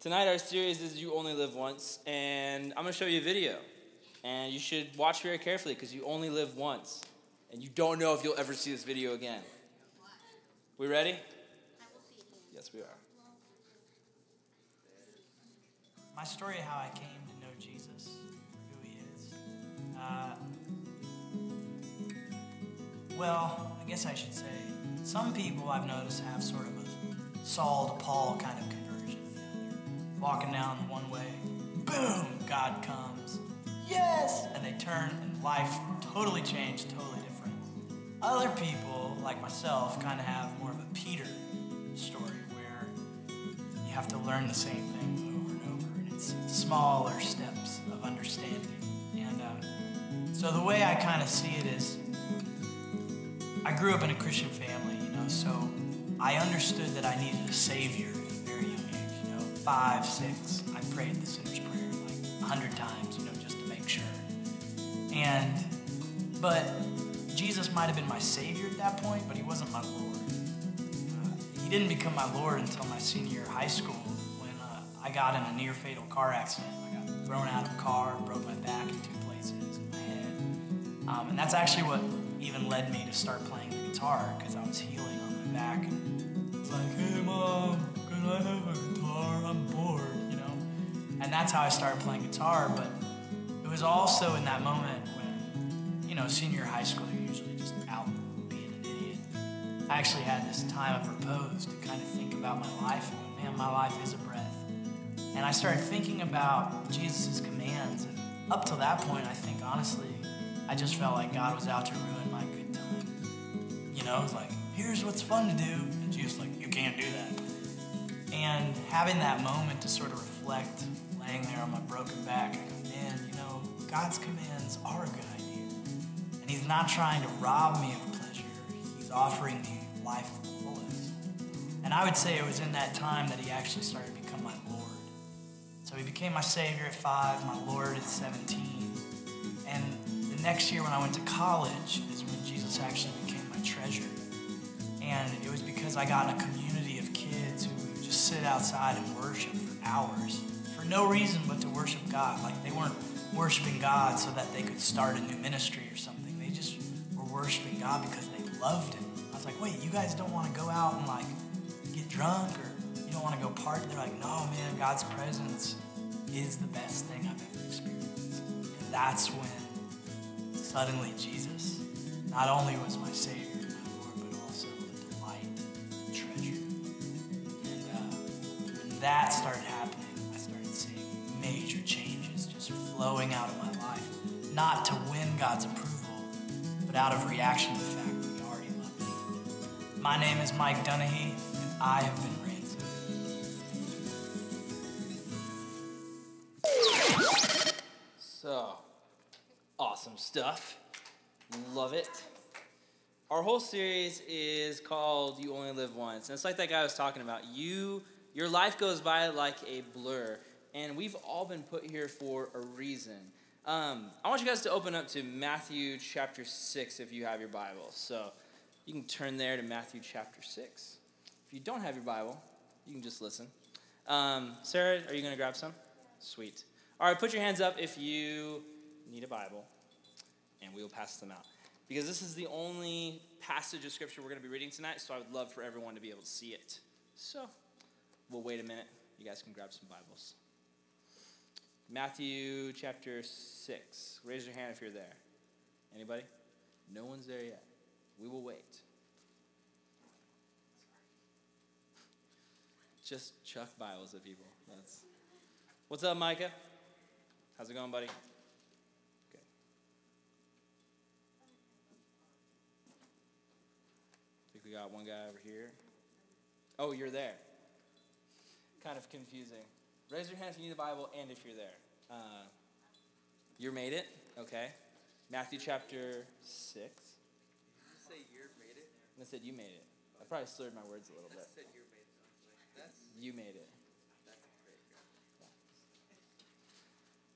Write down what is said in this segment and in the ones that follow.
Tonight, our series is You Only Live Once, and I'm going to show you a video. And you should watch very carefully because you only live once, and you don't know if you'll ever see this video again. We ready? Yes, we are. My story of how I came to know Jesus, who he is. Uh, well, I guess I should say, some people I've noticed have sort of a Saul to Paul kind of walking down one way, boom, God comes, yes, and they turn, and life totally changed, totally different. Other people, like myself, kind of have more of a Peter story where you have to learn the same things over and over, and it's smaller steps of understanding. And uh, so the way I kind of see it is, I grew up in a Christian family, you know, so I understood that I needed a savior five, six, I prayed the sinner's prayer like a hundred times, you know, just to make sure. And, but Jesus might have been my savior at that point, but he wasn't my Lord. Uh, he didn't become my Lord until my senior high school when uh, I got in a near fatal car accident. I got thrown out of a car, and broke my back in two places, in my head. Um, and that's actually what even led me to start playing the guitar because I was healing on my back. That's how I started playing guitar. But it was also in that moment when, you know, senior high school, you're usually just out being an idiot. I actually had this time of repose to kind of think about my life. And man, my life is a breath. And I started thinking about Jesus' commands. And up till that point, I think honestly, I just felt like God was out to ruin my good time. You know, it's like, here's what's fun to do. And Jesus like, you can't do that. And having that moment to sort of reflect, there on my broken back, man, you know, God's commands are a good idea. And He's not trying to rob me of pleasure. He's offering me life to the fullest. And I would say it was in that time that He actually started to become my Lord. So He became my Savior at five, my Lord at 17. And the next year when I went to college is when Jesus actually became my treasure. And it was because I got in a community of kids who would just sit outside and worship for hours for no reason but to worship God. Like they weren't worshiping God so that they could start a new ministry or something. They just were worshiping God because they loved Him. I was like, wait, you guys don't want to go out and like get drunk or you don't want to go party? They're like, no, man, God's presence is the best thing I've ever experienced. And that's when suddenly Jesus not only was my Savior my Lord, but also a delight, a treasure. And uh, that started flowing out of my life. Not to win God's approval, but out of reaction to the fact that He already loved me. My name is Mike Donehey, and I have been ransomed. So, awesome stuff. Love it. Our whole series is called You Only Live Once. And it's like that guy I was talking about. You your life goes by like a blur. And we've all been put here for a reason. Um, I want you guys to open up to Matthew chapter 6 if you have your Bible. So you can turn there to Matthew chapter 6. If you don't have your Bible, you can just listen. Um, Sarah, are you going to grab some? Sweet. All right, put your hands up if you need a Bible, and we will pass them out. Because this is the only passage of Scripture we're going to be reading tonight, so I would love for everyone to be able to see it. So we'll wait a minute. You guys can grab some Bibles. Matthew chapter 6. Raise your hand if you're there. Anybody? No one's there yet. We will wait. Just chuck Bibles at people. That's What's up, Micah? How's it going, buddy? Good. I think we got one guy over here. Oh, you're there. Kind of confusing. Raise your hand if you need the Bible and if you're there. Uh, you made it? Okay. Matthew chapter 6. Did you say you made it? I said you made it. I probably slurred my words a little I bit. said you made it. That's You made it.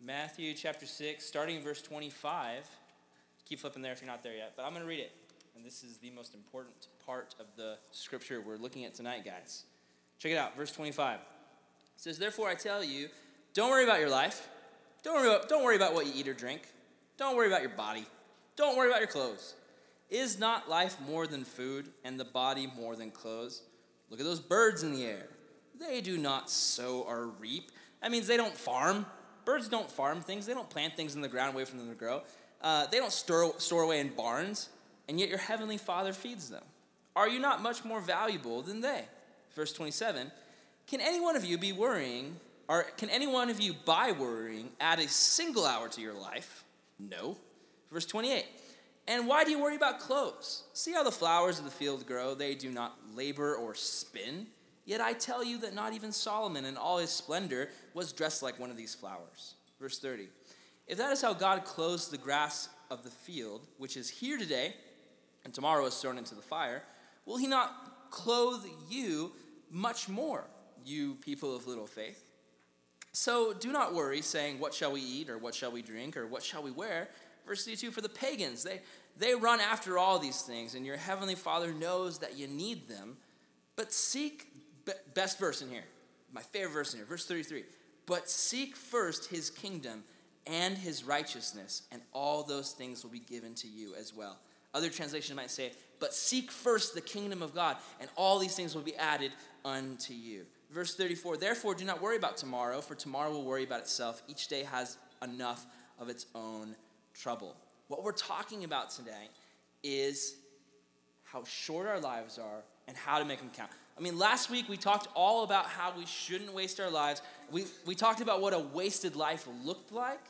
Matthew chapter 6, starting in verse 25. Keep flipping there if you're not there yet, but I'm going to read it. And this is the most important part of the scripture we're looking at tonight, guys. Check it out, verse 25. Says, Therefore I tell you, don't worry about your life. Don't worry about, don't worry about what you eat or drink. Don't worry about your body. Don't worry about your clothes. Is not life more than food, and the body more than clothes? Look at those birds in the air. They do not sow or reap. That means they don't farm. Birds don't farm things, they don't plant things in the ground, wait for them to grow. Uh, they don't store, store away in barns, and yet your heavenly Father feeds them. Are you not much more valuable than they? Verse 27 Can any one of you be worrying, or can any one of you, by worrying, add a single hour to your life? No. Verse 28 And why do you worry about clothes? See how the flowers of the field grow? They do not labor or spin. Yet I tell you that not even Solomon in all his splendor was dressed like one of these flowers. Verse 30 If that is how God clothes the grass of the field, which is here today and tomorrow is thrown into the fire, will he not clothe you much more, you people of little faith? So do not worry, saying, What shall we eat, or what shall we drink, or what shall we wear? Verse 32 For the pagans, they, they run after all these things, and your heavenly Father knows that you need them. But seek, best verse in here, my favorite verse in here, verse 33. But seek first his kingdom and his righteousness, and all those things will be given to you as well. Other translations might say, But seek first the kingdom of God, and all these things will be added unto you. Verse 34 Therefore, do not worry about tomorrow, for tomorrow will worry about itself. Each day has enough of its own trouble. What we're talking about today is how short our lives are and how to make them count. I mean, last week we talked all about how we shouldn't waste our lives. We, we talked about what a wasted life looked like.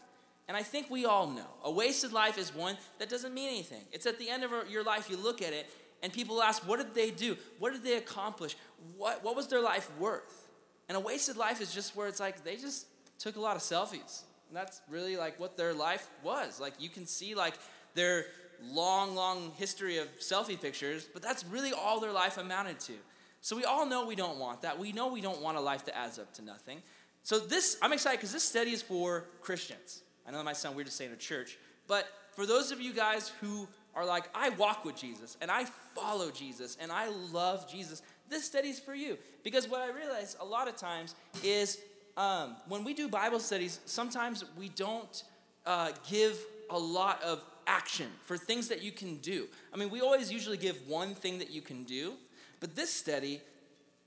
And I think we all know a wasted life is one that doesn't mean anything. It's at the end of your life, you look at it, and people ask, What did they do? What did they accomplish? What, what was their life worth? And a wasted life is just where it's like they just took a lot of selfies. And that's really like what their life was. Like you can see like their long, long history of selfie pictures, but that's really all their life amounted to. So we all know we don't want that. We know we don't want a life that adds up to nothing. So this, I'm excited because this study is for Christians. I know that might sound weird to say in a church, but for those of you guys who are like, I walk with Jesus and I follow Jesus and I love Jesus, this study's for you. Because what I realize a lot of times is um, when we do Bible studies, sometimes we don't uh, give a lot of action for things that you can do. I mean, we always usually give one thing that you can do, but this study,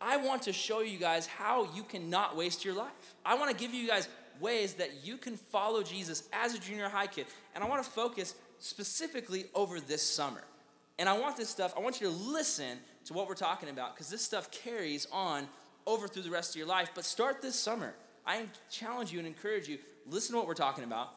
I want to show you guys how you cannot waste your life. I want to give you guys ways that you can follow Jesus as a junior high kid. And I want to focus specifically over this summer. And I want this stuff, I want you to listen to what we're talking about because this stuff carries on over through the rest of your life. But start this summer. I challenge you and encourage you, listen to what we're talking about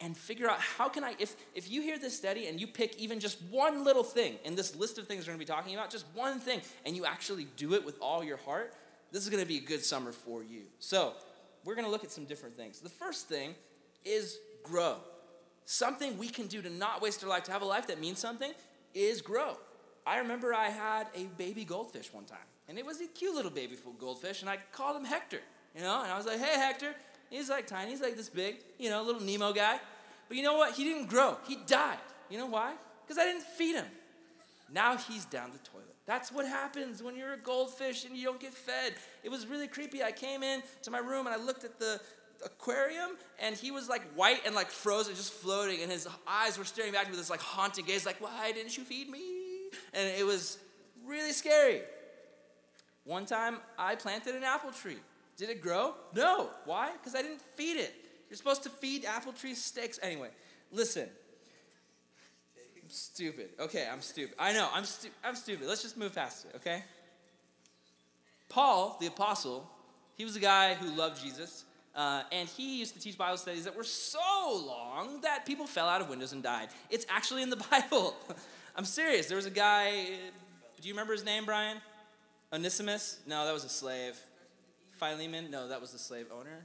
and figure out how can I, if, if you hear this study and you pick even just one little thing in this list of things we're gonna be talking about, just one thing, and you actually do it with all your heart, this is gonna be a good summer for you. So, we're going to look at some different things. The first thing is grow. Something we can do to not waste our life, to have a life that means something, is grow. I remember I had a baby goldfish one time, and it was a cute little baby goldfish, and I called him Hector, you know, and I was like, hey, Hector. He's like tiny, he's like this big, you know, little Nemo guy. But you know what? He didn't grow, he died. You know why? Because I didn't feed him. Now he's down the toilet. That's what happens when you're a goldfish and you don't get fed. It was really creepy. I came in to my room and I looked at the aquarium and he was like white and like frozen, just floating, and his eyes were staring back with this like haunting gaze, like, why didn't you feed me? And it was really scary. One time I planted an apple tree. Did it grow? No. Why? Because I didn't feed it. You're supposed to feed apple trees sticks. Anyway, listen I'm stupid. Okay, I'm stupid. I know, I'm, stu- I'm stupid. Let's just move past it, okay? Paul, the apostle, he was a guy who loved Jesus, uh, and he used to teach Bible studies that were so long that people fell out of windows and died. It's actually in the Bible. I'm serious. There was a guy, do you remember his name, Brian? Onesimus? No, that was a slave. Philemon? No, that was the slave owner.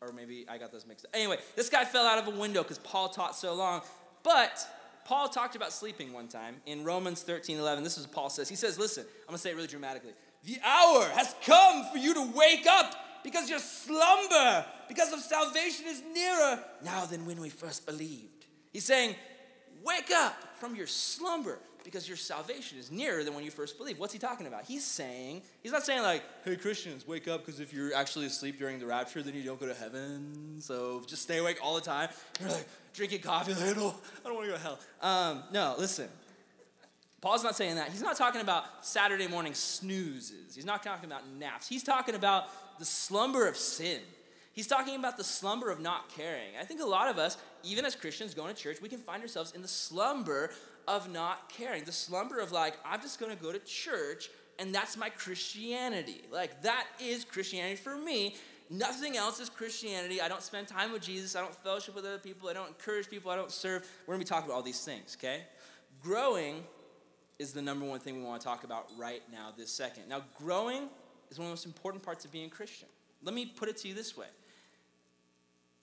Or maybe I got those mixed up. Anyway, this guy fell out of a window because Paul taught so long. But Paul talked about sleeping one time in Romans 13 11. This is what Paul says. He says, Listen, I'm going to say it really dramatically. The hour has come for you to wake up because your slumber, because of salvation, is nearer now than when we first believed. He's saying, Wake up from your slumber. because your salvation is nearer than when you first believed. What's he talking about? He's saying, he's not saying like, hey, Christians, wake up because if you're actually asleep during the rapture, then you don't go to heaven. So just stay awake all the time. You're like drinking coffee, like, no, I don't want to go to hell. Um, no, listen. Paul's not saying that. He's not talking about Saturday morning snoozes. He's not talking about naps. He's talking about the slumber of sin. He's talking about the slumber of not caring. I think a lot of us, even as Christians going to church, we can find ourselves in the slumber of not caring. The slumber of like, I'm just gonna go to church and that's my Christianity. Like, that is Christianity for me. Nothing else is Christianity. I don't spend time with Jesus. I don't fellowship with other people. I don't encourage people. I don't serve. We're gonna be talking about all these things, okay? Growing is the number one thing we wanna talk about right now, this second. Now, growing is one of the most important parts of being Christian. Let me put it to you this way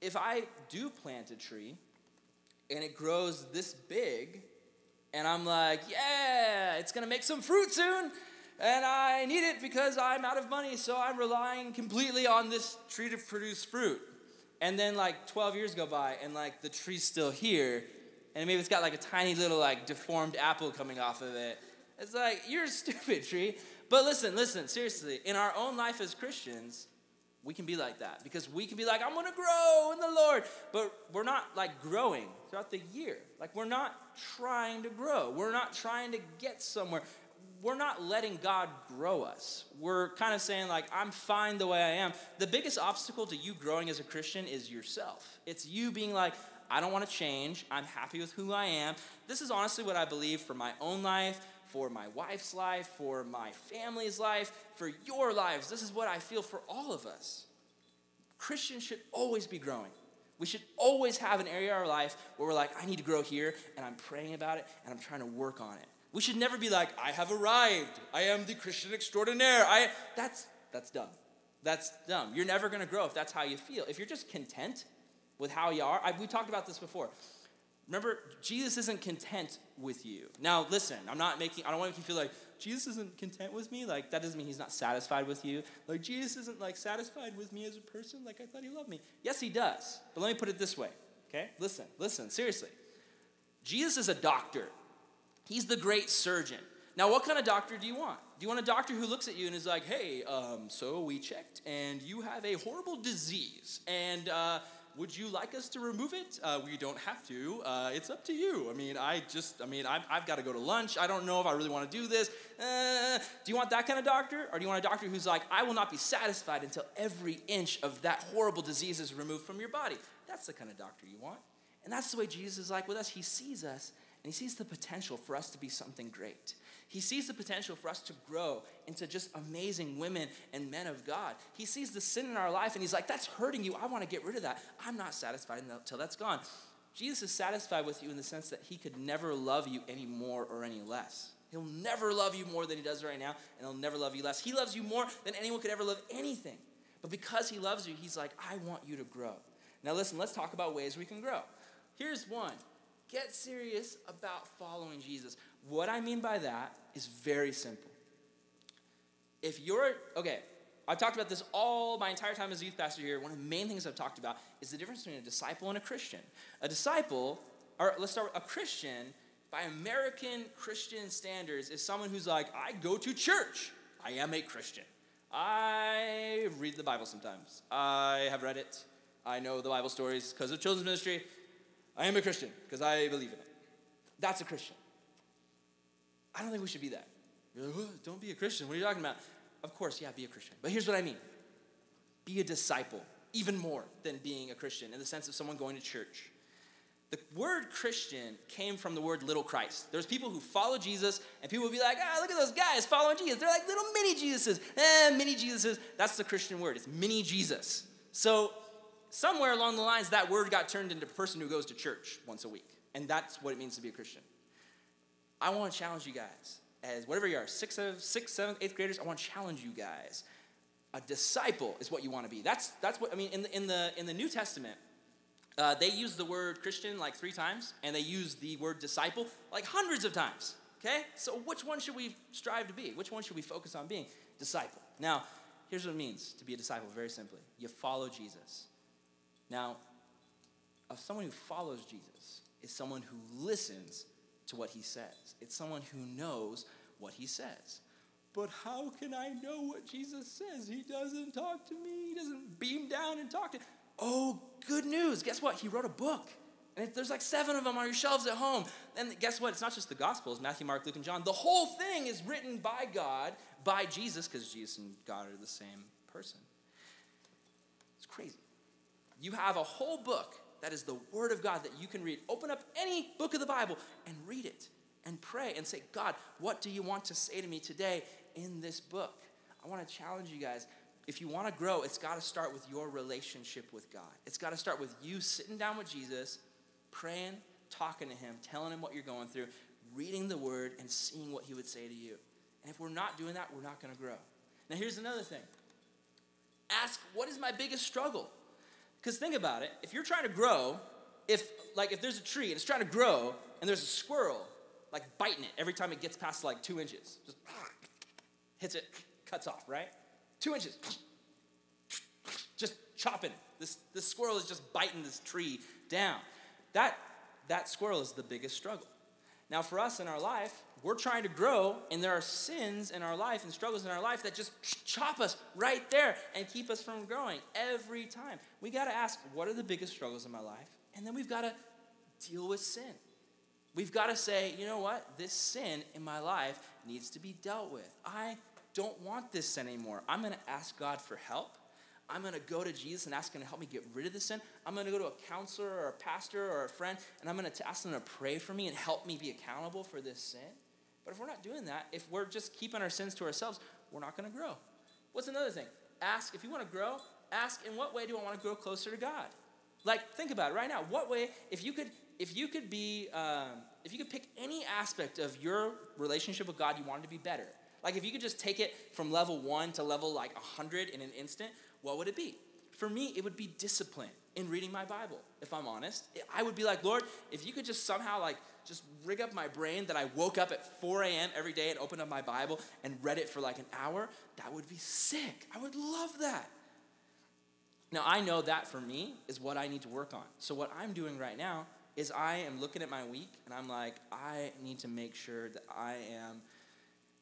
if I do plant a tree and it grows this big, and I'm like, yeah, it's gonna make some fruit soon, and I need it because I'm out of money, so I'm relying completely on this tree to produce fruit. And then like 12 years go by, and like the tree's still here, and maybe it's got like a tiny little like deformed apple coming off of it. It's like, you're a stupid tree. But listen, listen, seriously, in our own life as Christians, we can be like that because we can be like, I'm gonna grow in the Lord, but we're not like growing throughout the year. Like, we're not trying to grow, we're not trying to get somewhere. We're not letting God grow us. We're kind of saying, like, I'm fine the way I am. The biggest obstacle to you growing as a Christian is yourself. It's you being like, I don't want to change. I'm happy with who I am. This is honestly what I believe for my own life, for my wife's life, for my family's life, for your lives. This is what I feel for all of us. Christians should always be growing. We should always have an area of our life where we're like, I need to grow here, and I'm praying about it, and I'm trying to work on it. We should never be like, I have arrived. I am the Christian extraordinaire. I that's that's dumb. That's dumb. You're never going to grow if that's how you feel. If you're just content with how you are, I, we talked about this before. Remember, Jesus isn't content with you. Now, listen, I'm not making, I don't want to make you feel like Jesus isn't content with me. Like, that doesn't mean he's not satisfied with you. Like, Jesus isn't like satisfied with me as a person. Like, I thought he loved me. Yes, he does. But let me put it this way, okay? Listen, listen, seriously. Jesus is a doctor, he's the great surgeon. Now, what kind of doctor do you want? Do you want a doctor who looks at you and is like, hey, um, so we checked and you have a horrible disease and, uh, would you like us to remove it? Uh, we don't have to. Uh, it's up to you. I mean, I just, I mean, I've, I've got to go to lunch. I don't know if I really want to do this. Uh, do you want that kind of doctor? Or do you want a doctor who's like, I will not be satisfied until every inch of that horrible disease is removed from your body? That's the kind of doctor you want. And that's the way Jesus is like with us. He sees us and he sees the potential for us to be something great. He sees the potential for us to grow into just amazing women and men of God. He sees the sin in our life and he's like, That's hurting you. I want to get rid of that. I'm not satisfied until that's gone. Jesus is satisfied with you in the sense that he could never love you any more or any less. He'll never love you more than he does right now, and he'll never love you less. He loves you more than anyone could ever love anything. But because he loves you, he's like, I want you to grow. Now, listen, let's talk about ways we can grow. Here's one get serious about following Jesus. What I mean by that is very simple. If you're, okay, I've talked about this all my entire time as a youth pastor here. One of the main things I've talked about is the difference between a disciple and a Christian. A disciple, or let's start with a Christian, by American Christian standards, is someone who's like, I go to church. I am a Christian. I read the Bible sometimes. I have read it. I know the Bible stories because of children's ministry. I am a Christian because I believe in it. That's a Christian. I don't think we should be that. Like, don't be a Christian. What are you talking about? Of course, yeah, be a Christian. But here's what I mean be a disciple, even more than being a Christian, in the sense of someone going to church. The word Christian came from the word little Christ. There's people who follow Jesus, and people will be like, ah, look at those guys following Jesus. They're like little mini Jesuses. Eh, mini Jesuses. That's the Christian word. It's mini Jesus. So somewhere along the lines, that word got turned into a person who goes to church once a week. And that's what it means to be a Christian. I want to challenge you guys, as whatever you are, sixth, sixth, seventh, eighth graders, I want to challenge you guys. A disciple is what you want to be. That's, that's what, I mean, in the, in the, in the New Testament, uh, they use the word Christian like three times, and they use the word disciple like hundreds of times. Okay? So which one should we strive to be? Which one should we focus on being? Disciple. Now, here's what it means to be a disciple very simply you follow Jesus. Now, someone who follows Jesus is someone who listens to what he says. It's someone who knows what he says. But how can I know what Jesus says? He doesn't talk to me. He doesn't beam down and talk to me. Oh, good news. Guess what? He wrote a book. And if there's like seven of them on your shelves at home. And guess what? It's not just the Gospels Matthew, Mark, Luke, and John. The whole thing is written by God, by Jesus, because Jesus and God are the same person. It's crazy. You have a whole book that is the Word of God that you can read. Open up any book of the Bible and read it and pray and say, God, what do you want to say to me today in this book? I want to challenge you guys. If you want to grow, it's got to start with your relationship with God. It's got to start with you sitting down with Jesus, praying, talking to Him, telling Him what you're going through, reading the Word, and seeing what He would say to you. And if we're not doing that, we're not going to grow. Now, here's another thing ask, what is my biggest struggle? Because think about it. If you're trying to grow, if like if there's a tree and it's trying to grow and there's a squirrel like biting it every time it gets past like two inches, just hits it, cuts off, right? Two inches, just chopping. This this squirrel is just biting this tree down. That that squirrel is the biggest struggle. Now for us in our life, we're trying to grow, and there are sins in our life and struggles in our life that just chop us right there and keep us from growing every time. We got to ask, what are the biggest struggles in my life? And then we've got to deal with sin. We've got to say, you know what? This sin in my life needs to be dealt with. I don't want this sin anymore. I'm going to ask God for help. I'm going to go to Jesus and ask him to help me get rid of the sin. I'm going to go to a counselor or a pastor or a friend and I'm going to ask them to pray for me and help me be accountable for this sin. But if we're not doing that, if we're just keeping our sins to ourselves, we're not going to grow. What's another thing? Ask, if you want to grow, ask in what way do I want to grow closer to God? Like, think about it right now. What way, if you could, if you could be, um, if you could pick any aspect of your relationship with God you wanted to be better, like if you could just take it from level one to level like 100 in an instant, what would it be? For me, it would be discipline in reading my Bible, if I'm honest. I would be like, Lord, if you could just somehow like just rig up my brain that I woke up at 4 a.m. every day and opened up my Bible and read it for like an hour, that would be sick. I would love that. Now, I know that for me is what I need to work on. So, what I'm doing right now is I am looking at my week and I'm like, I need to make sure that I am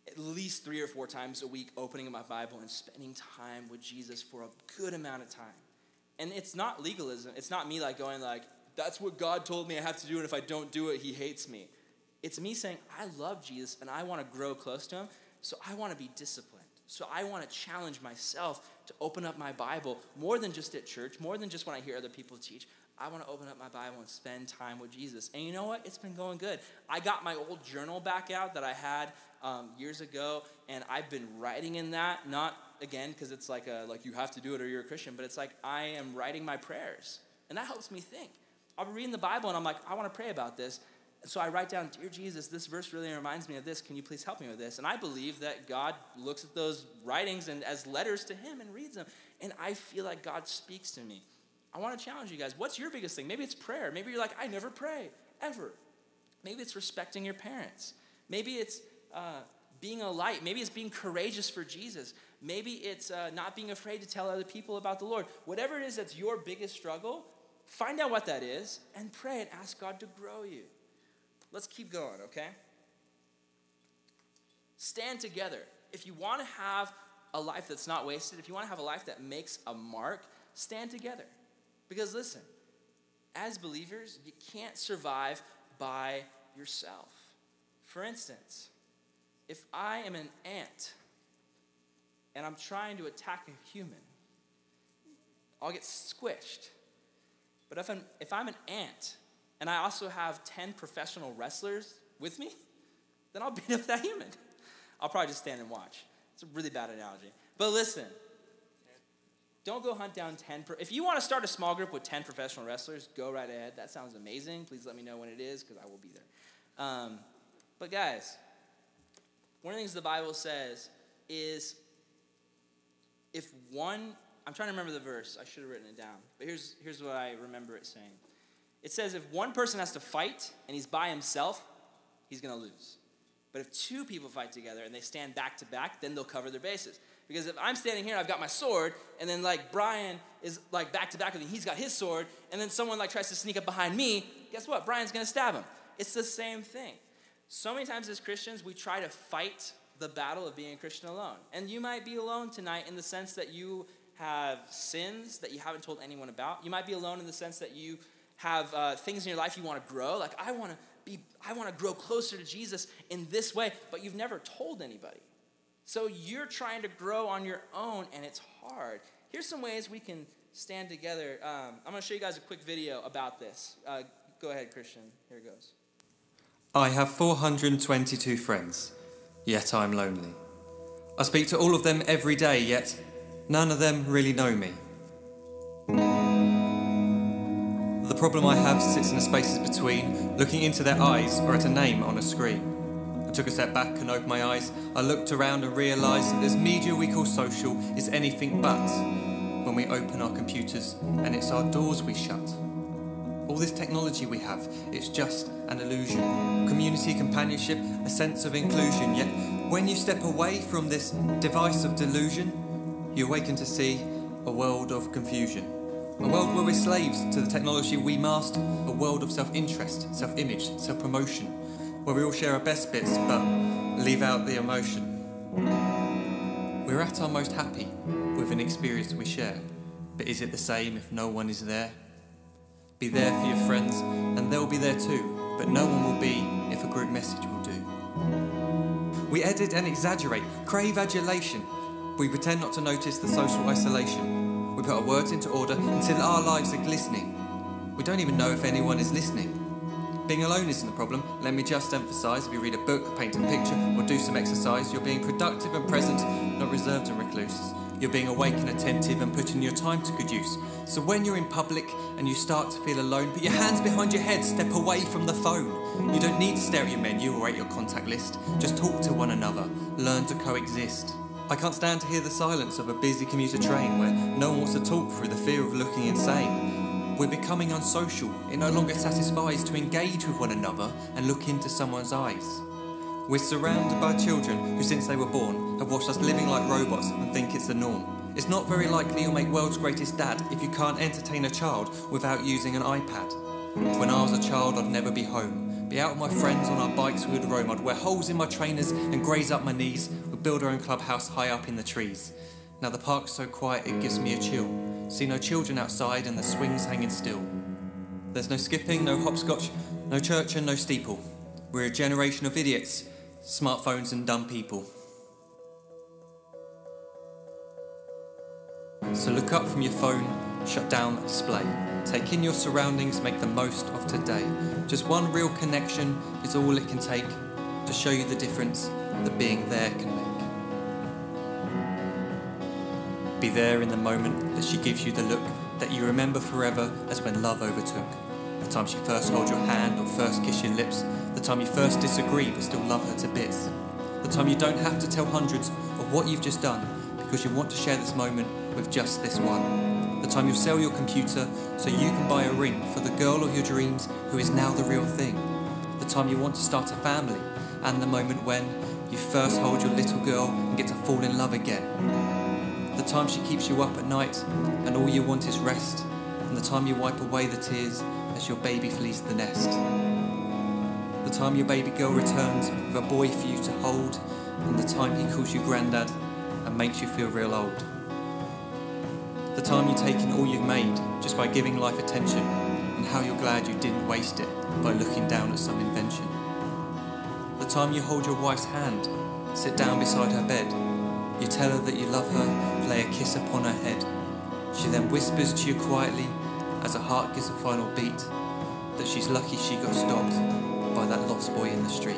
at least three or four times a week opening up my Bible and spending time with Jesus for a good amount of time. And it's not legalism. It's not me like going like, that's what God told me I have to do, and if I don't do it, He hates me. It's me saying, I love Jesus and I want to grow close to Him, so I want to be disciplined. So I want to challenge myself to open up my Bible more than just at church, more than just when I hear other people teach. I want to open up my Bible and spend time with Jesus. And you know what? It's been going good. I got my old journal back out that I had um, years ago, and I've been writing in that. Not again because it's like a like you have to do it or you're a Christian, but it's like I am writing my prayers, and that helps me think. I'll be reading the Bible and I'm like, I want to pray about this. So I write down, Dear Jesus, this verse really reminds me of this. Can you please help me with this? And I believe that God looks at those writings and as letters to Him and reads them. And I feel like God speaks to me. I want to challenge you guys. What's your biggest thing? Maybe it's prayer. Maybe you're like, I never pray, ever. Maybe it's respecting your parents. Maybe it's uh, being a light. Maybe it's being courageous for Jesus. Maybe it's uh, not being afraid to tell other people about the Lord. Whatever it is that's your biggest struggle, Find out what that is and pray and ask God to grow you. Let's keep going, okay? Stand together. If you want to have a life that's not wasted, if you want to have a life that makes a mark, stand together. Because listen, as believers, you can't survive by yourself. For instance, if I am an ant and I'm trying to attack a human, I'll get squished. But if I'm, if I'm an ant and I also have 10 professional wrestlers with me, then I'll beat up that human. I'll probably just stand and watch. It's a really bad analogy. But listen, don't go hunt down 10. Pro- if you want to start a small group with 10 professional wrestlers, go right ahead. That sounds amazing. Please let me know when it is because I will be there. Um, but guys, one of the things the Bible says is if one I'm trying to remember the verse. I should have written it down. But here's, here's what I remember it saying it says, if one person has to fight and he's by himself, he's going to lose. But if two people fight together and they stand back to back, then they'll cover their bases. Because if I'm standing here, and I've got my sword, and then like Brian is like back to back with me, he's got his sword, and then someone like tries to sneak up behind me, guess what? Brian's gonna stab him. It's the same thing. So many times as Christians, we try to fight the battle of being a Christian alone. And you might be alone tonight in the sense that you have sins that you haven't told anyone about. You might be alone in the sense that you have uh, things in your life you want to grow. Like, I want to be, I want to grow closer to Jesus in this way, but you've never told anybody. So you're trying to grow on your own, and it's hard. Here's some ways we can stand together. Um, I'm going to show you guys a quick video about this. Uh, go ahead, Christian. Here it goes. I have 422 friends, yet I'm lonely. I speak to all of them every day, yet none of them really know me. The problem I have sits in the spaces between looking into their eyes or at a name on a screen. I took a step back and opened my eyes. I looked around and realised that this media we call social is anything but when we open our computers and it's our doors we shut. All this technology we have, it's just an illusion. Community, companionship, a sense of inclusion. Yet, when you step away from this device of delusion, you awaken to see a world of confusion. A world where we're slaves to the technology we master, a world of self interest, self image, self promotion, where we all share our best bits but leave out the emotion. We're at our most happy with an experience we share, but is it the same if no one is there? Be there for your friends, and they'll be there too, but no one will be if a group message will do. We edit and exaggerate, crave adulation. We pretend not to notice the social isolation. We put our words into order until our lives are glistening. We don't even know if anyone is listening. Being alone isn't the problem. Let me just emphasise if you read a book, paint a picture, or do some exercise, you're being productive and present, not reserved and recluse. You're being awake and attentive and putting your time to good use. So when you're in public and you start to feel alone, put your hands behind your head, step away from the phone. You don't need to stare at your menu or at your contact list. Just talk to one another. Learn to coexist. I can't stand to hear the silence of a busy commuter train where no one wants to talk through the fear of looking insane. We're becoming unsocial. It no longer satisfies to engage with one another and look into someone's eyes. We're surrounded by children who, since they were born, have watched us living like robots and think it's the norm. It's not very likely you'll make world's greatest dad if you can't entertain a child without using an iPad. When I was a child, I'd never be home. Be out with my friends on our bikes, we would roam. I'd wear holes in my trainers and graze up my knees. Build our own clubhouse high up in the trees. Now the park's so quiet it gives me a chill. See no children outside and the swings hanging still. There's no skipping, no hopscotch, no church and no steeple. We're a generation of idiots smartphones and dumb people. So look up from your phone, shut down display. Take in your surroundings, make the most of today. Just one real connection is all it can take to show you the difference that being there can make. Be there in the moment that she gives you the look that you remember forever as when love overtook. The time she first holds your hand or first kiss your lips. The time you first disagree but still love her to bits. The time you don't have to tell hundreds of what you've just done because you want to share this moment with just this one. The time you sell your computer so you can buy a ring for the girl of your dreams who is now the real thing. The time you want to start a family and the moment when you first hold your little girl and get to fall in love again. The time she keeps you up at night and all you want is rest. And the time you wipe away the tears as your baby flees the nest. The time your baby girl returns with a boy for you to hold, and the time he calls you granddad and makes you feel real old. The time you take in all you've made just by giving life attention, and how you're glad you didn't waste it by looking down at some invention. The time you hold your wife's hand, sit down beside her bed, you tell her that you love her, lay a kiss upon her head. She then whispers to you quietly as her heart gives a final beat that she's lucky she got stopped by that lost boy in the street.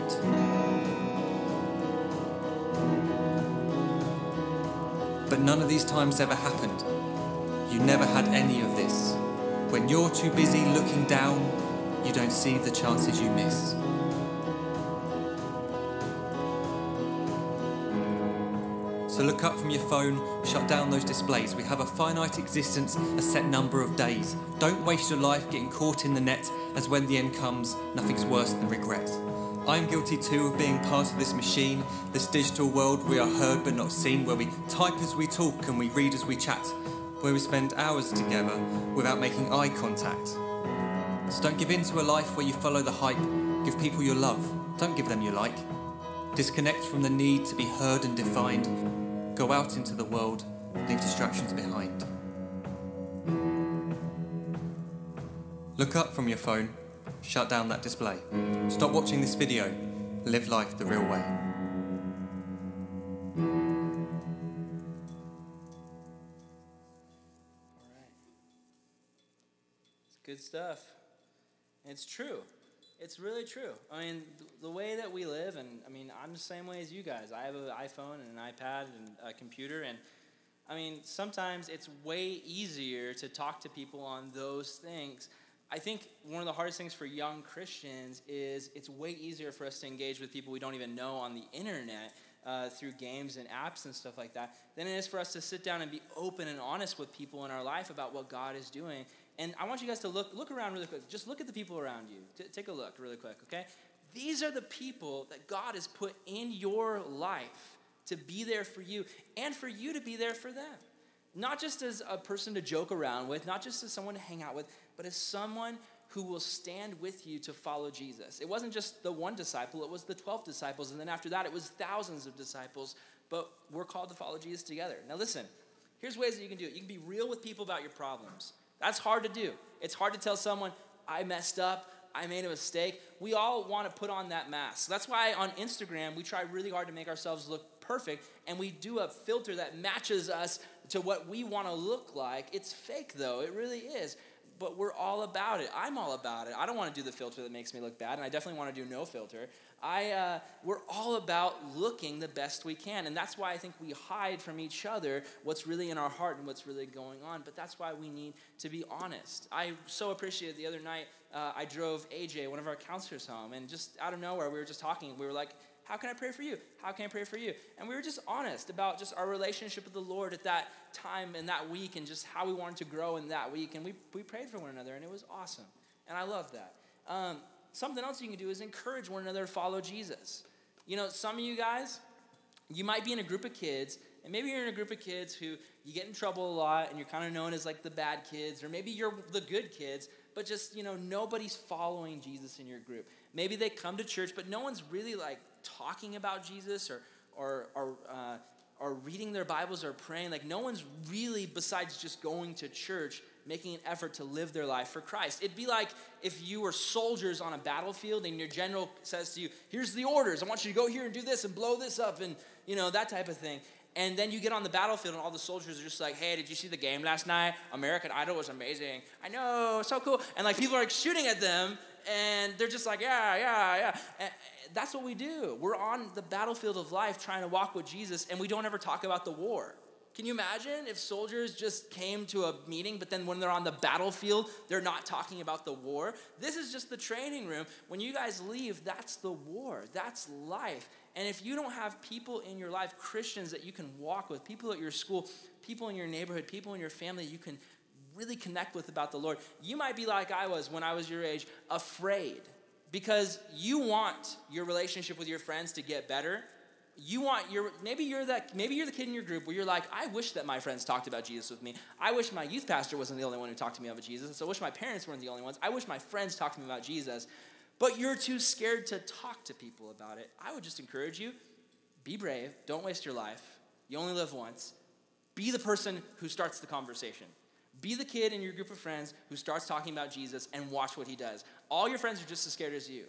But none of these times ever happened. You never had any of this. When you're too busy looking down, you don't see the chances you miss. So look up from your phone, shut down those displays. We have a finite existence, a set number of days. Don't waste your life getting caught in the net, as when the end comes, nothing's worse than regret. I'm guilty too of being part of this machine, this digital world we are heard but not seen, where we type as we talk and we read as we chat, where we spend hours together without making eye contact. So don't give in to a life where you follow the hype, give people your love, Don't give them your like. Disconnect from the need to be heard and defined. Go out into the world, leave distractions behind. Look up from your phone, shut down that display. Stop watching this video, live life the real way. All right. It's good stuff. It's true. It's really true. I mean, the way that we live, and I mean, I'm the same way as you guys. I have an iPhone and an iPad and a computer, and I mean, sometimes it's way easier to talk to people on those things. I think one of the hardest things for young Christians is it's way easier for us to engage with people we don't even know on the internet uh, through games and apps and stuff like that than it is for us to sit down and be open and honest with people in our life about what God is doing. And I want you guys to look look around really quick. Just look at the people around you. T- take a look really quick, okay? These are the people that God has put in your life to be there for you and for you to be there for them. Not just as a person to joke around with, not just as someone to hang out with, but as someone who will stand with you to follow Jesus. It wasn't just the one disciple, it was the 12 disciples. And then after that, it was thousands of disciples. But we're called to follow Jesus together. Now, listen, here's ways that you can do it. You can be real with people about your problems. That's hard to do. It's hard to tell someone, I messed up. I made a mistake. We all want to put on that mask. That's why on Instagram, we try really hard to make ourselves look perfect, and we do a filter that matches us to what we want to look like. It's fake, though. It really is. But we're all about it. I'm all about it. I don't want to do the filter that makes me look bad, and I definitely want to do no filter. I, uh, we're all about looking the best we can, and that's why I think we hide from each other what's really in our heart and what's really going on. But that's why we need to be honest. I so appreciated the other night. Uh, I drove AJ, one of our counselors, home, and just out of nowhere, we were just talking. We were like, "How can I pray for you? How can I pray for you?" And we were just honest about just our relationship with the Lord at that time and that week, and just how we wanted to grow in that week. And we we prayed for one another, and it was awesome. And I love that. Um, something else you can do is encourage one another to follow Jesus. You know, some of you guys, you might be in a group of kids, and maybe you're in a group of kids who you get in trouble a lot and you're kind of known as like the bad kids, or maybe you're the good kids, but just, you know, nobody's following Jesus in your group. Maybe they come to church, but no one's really like talking about Jesus or, or, or, uh, or reading their Bibles or praying. Like, no one's really, besides just going to church, making an effort to live their life for Christ. It'd be like if you were soldiers on a battlefield and your general says to you, Here's the orders. I want you to go here and do this and blow this up and, you know, that type of thing. And then you get on the battlefield and all the soldiers are just like, hey, did you see the game last night? American Idol was amazing. I know, so cool. And like people are like shooting at them and they're just like, yeah, yeah, yeah. And that's what we do. We're on the battlefield of life trying to walk with Jesus and we don't ever talk about the war. Can you imagine if soldiers just came to a meeting, but then when they're on the battlefield, they're not talking about the war? This is just the training room. When you guys leave, that's the war, that's life. And if you don't have people in your life, Christians that you can walk with, people at your school, people in your neighborhood, people in your family you can really connect with about the Lord, you might be like I was when I was your age, afraid. Because you want your relationship with your friends to get better. You want your maybe you're that maybe you're the kid in your group where you're like i wish that my friends talked about jesus with me. I wish my youth pastor wasn't the only one who talked to me about jesus. So i wish my parents weren't the only ones. I wish my friends talked to me about jesus. But you're too scared to talk to people about it. I would just encourage you be brave. Don't waste your life. You only live once. Be the person who starts the conversation be the kid in your group of friends who starts talking about jesus and watch what he does all your friends are just as scared as you